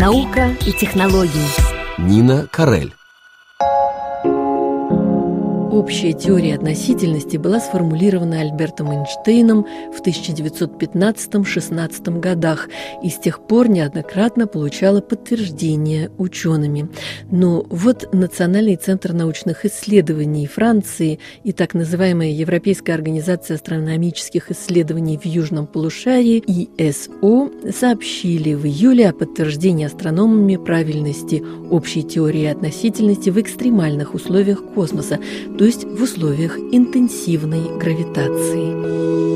Наука и технологии. Нина Карель. Общая теория относительности была сформулирована Альбертом Эйнштейном в 1915-16 годах и с тех пор неоднократно получала подтверждение учеными. Но вот Национальный центр научных исследований Франции и так называемая Европейская организация астрономических исследований в Южном полушарии ИСО сообщили в июле о подтверждении астрономами правильности общей теории относительности в экстремальных условиях космоса, то есть в условиях интенсивной гравитации.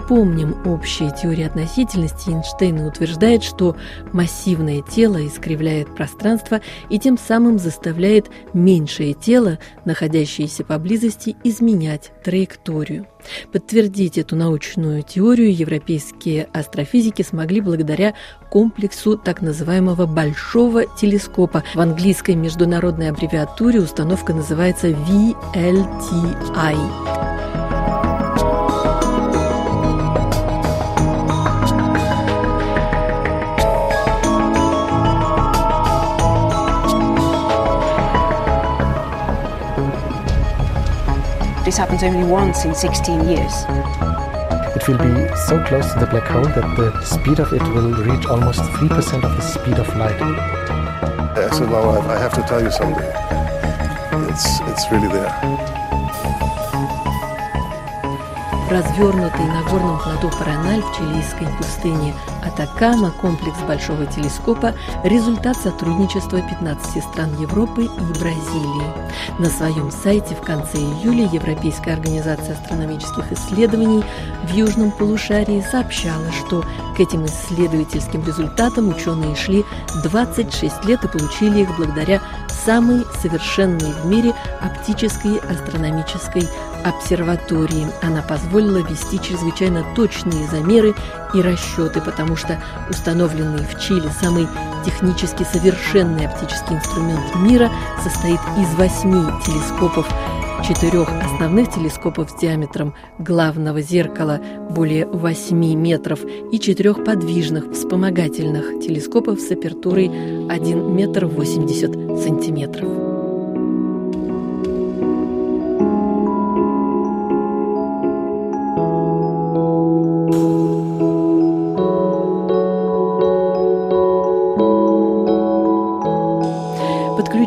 Напомним, общая теория относительности Эйнштейна утверждает, что массивное тело искривляет пространство и тем самым заставляет меньшее тело, находящееся поблизости, изменять траекторию. Подтвердить эту научную теорию европейские астрофизики смогли благодаря комплексу так называемого Большого телескопа. В английской международной аббревиатуре установка называется VLTI. Happens only once in 16 years. It will be so close to the black hole that the speed of it will reach almost 3% of the speed of light. I said, my wife, I have to tell you something. It's, it's really there. Развернутый на горном плато Параналь в чилийской пустыне Атакама комплекс Большого телескопа – результат сотрудничества 15 стран Европы и Бразилии. На своем сайте в конце июля Европейская организация астрономических исследований в Южном полушарии сообщала, что к этим исследовательским результатам ученые шли 26 лет и получили их благодаря самой совершенной в мире оптической астрономической обсерватории. Она позволила вести чрезвычайно точные замеры и расчеты, потому что установленный в Чили самый технически совершенный оптический инструмент мира состоит из восьми телескопов, четырех основных телескопов с диаметром главного зеркала более 8 метров и четырех подвижных вспомогательных телескопов с апертурой 1 метр 80 сантиметров.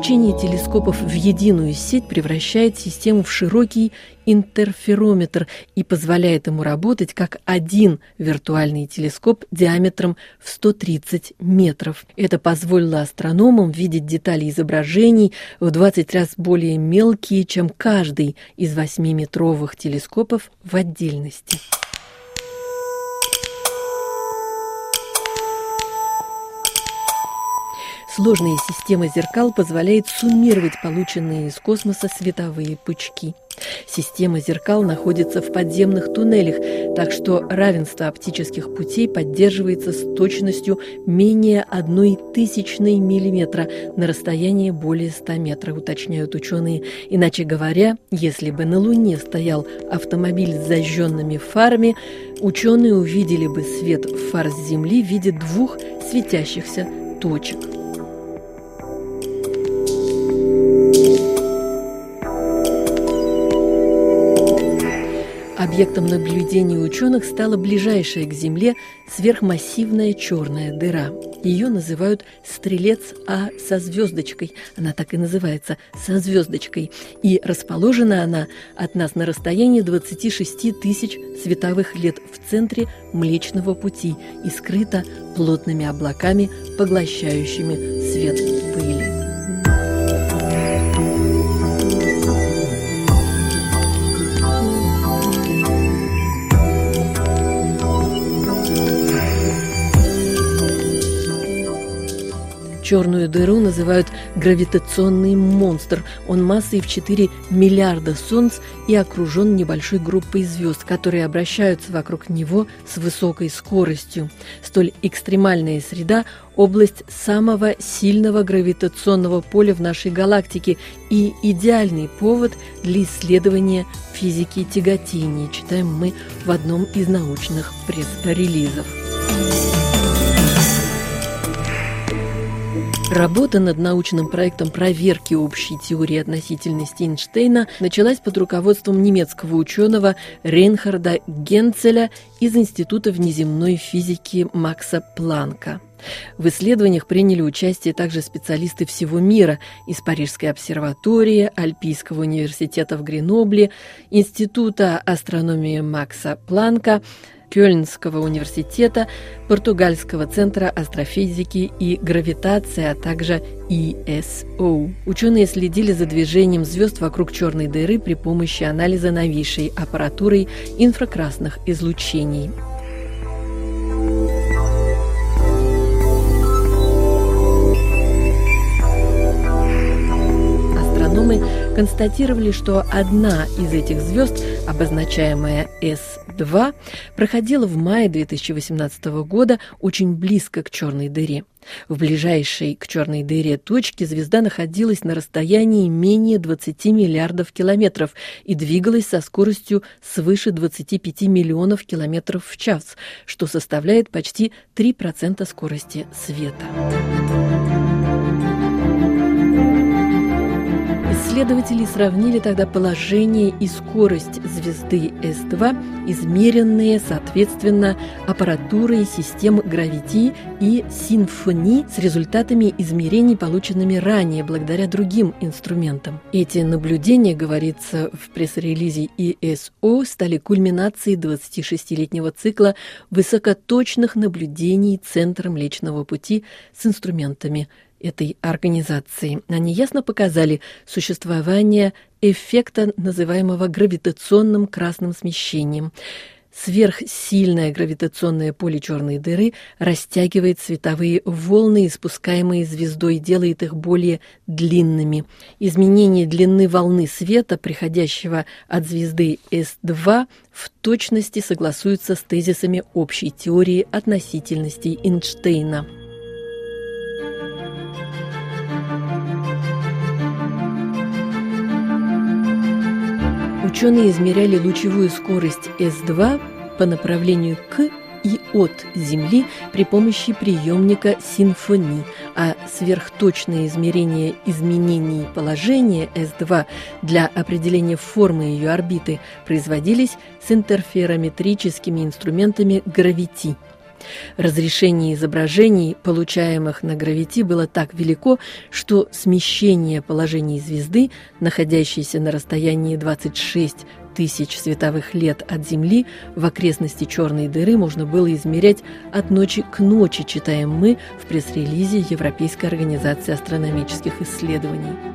Подключение телескопов в единую сеть превращает систему в широкий интерферометр и позволяет ему работать как один виртуальный телескоп диаметром в 130 метров. Это позволило астрономам видеть детали изображений в 20 раз более мелкие, чем каждый из 8-метровых телескопов в отдельности. Сложная система зеркал позволяет суммировать полученные из космоса световые пучки. Система зеркал находится в подземных туннелях, так что равенство оптических путей поддерживается с точностью менее одной тысячной миллиметра на расстоянии более 100 метров, уточняют ученые. Иначе говоря, если бы на Луне стоял автомобиль с зажженными фарами, ученые увидели бы свет фар с Земли в виде двух светящихся точек. Объектом наблюдения ученых стала ближайшая к Земле сверхмассивная черная дыра. Ее называют «стрелец А со звездочкой». Она так и называется «со звездочкой». И расположена она от нас на расстоянии 26 тысяч световых лет в центре Млечного Пути и скрыта плотными облаками, поглощающими свет Черную дыру называют гравитационный монстр. Он массой в 4 миллиарда солнц и окружен небольшой группой звезд, которые обращаются вокруг него с высокой скоростью. Столь экстремальная среда – область самого сильного гравитационного поля в нашей галактике и идеальный повод для исследования физики тяготения, читаем мы в одном из научных пресс-релизов. Работа над научным проектом проверки общей теории относительности Эйнштейна началась под руководством немецкого ученого Рейнхарда Генцеля из Института внеземной физики Макса Планка. В исследованиях приняли участие также специалисты всего мира из Парижской обсерватории, Альпийского университета в Гренобле, Института астрономии Макса Планка, Кёльнского университета, Португальского центра астрофизики и гравитации, а также ESO. Ученые следили за движением звезд вокруг черной дыры при помощи анализа новейшей аппаратурой инфракрасных излучений. Констатировали, что одна из этих звезд, обозначаемая S2, проходила в мае 2018 года очень близко к черной дыре. В ближайшей к черной дыре точке звезда находилась на расстоянии менее 20 миллиардов километров и двигалась со скоростью свыше 25 миллионов километров в час, что составляет почти 3% скорости света. Исследователи сравнили тогда положение и скорость звезды С2, измеренные, соответственно, аппаратурой систем гравити и синфони с результатами измерений, полученными ранее благодаря другим инструментам. Эти наблюдения, говорится в пресс-релизе ИСО, стали кульминацией 26-летнего цикла высокоточных наблюдений Центра Млечного Пути с инструментами этой организации. Они ясно показали существование эффекта, называемого гравитационным красным смещением. Сверхсильное гравитационное поле черной дыры растягивает световые волны, испускаемые звездой, делает их более длинными. Изменение длины волны света, приходящего от звезды С2, в точности согласуется с тезисами общей теории относительности Эйнштейна. Ученые измеряли лучевую скорость С2 по направлению к и от Земли при помощи приемника синфони, а сверхточные измерения изменений положения С2 для определения формы ее орбиты производились с интерферометрическими инструментами гравити – Разрешение изображений, получаемых на гравити, было так велико, что смещение положений звезды, находящейся на расстоянии 26 тысяч световых лет от Земли в окрестности черной дыры можно было измерять от ночи к ночи, читаем мы в пресс-релизе Европейской организации астрономических исследований.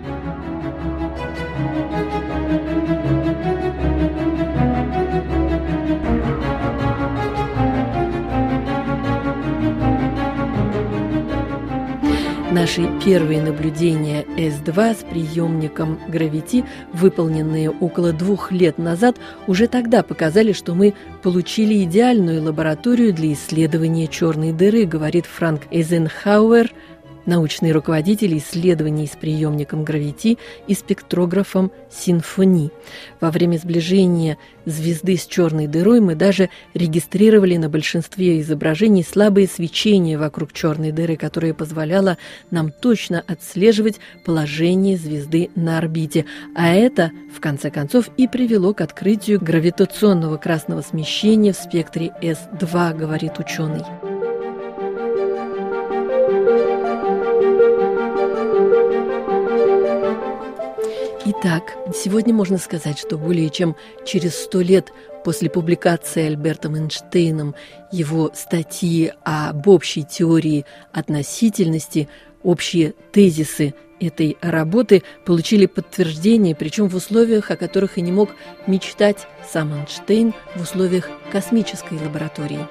Наши первые наблюдения С-2 с приемником гравити, выполненные около двух лет назад, уже тогда показали, что мы получили идеальную лабораторию для исследования черной дыры, говорит Франк Эйзенхауэр, научный руководитель исследований с приемником гравити и спектрографом синфони. Во время сближения звезды с черной дырой мы даже регистрировали на большинстве изображений слабое свечение вокруг черной дыры, которое позволяло нам точно отслеживать положение звезды на орбите. А это, в конце концов, и привело к открытию гравитационного красного смещения в спектре S2, говорит ученый. Итак, сегодня можно сказать, что более чем через сто лет после публикации Альбертом Эйнштейном его статьи об общей теории относительности, общие тезисы этой работы получили подтверждение, причем в условиях, о которых и не мог мечтать сам Эйнштейн в условиях космической лаборатории.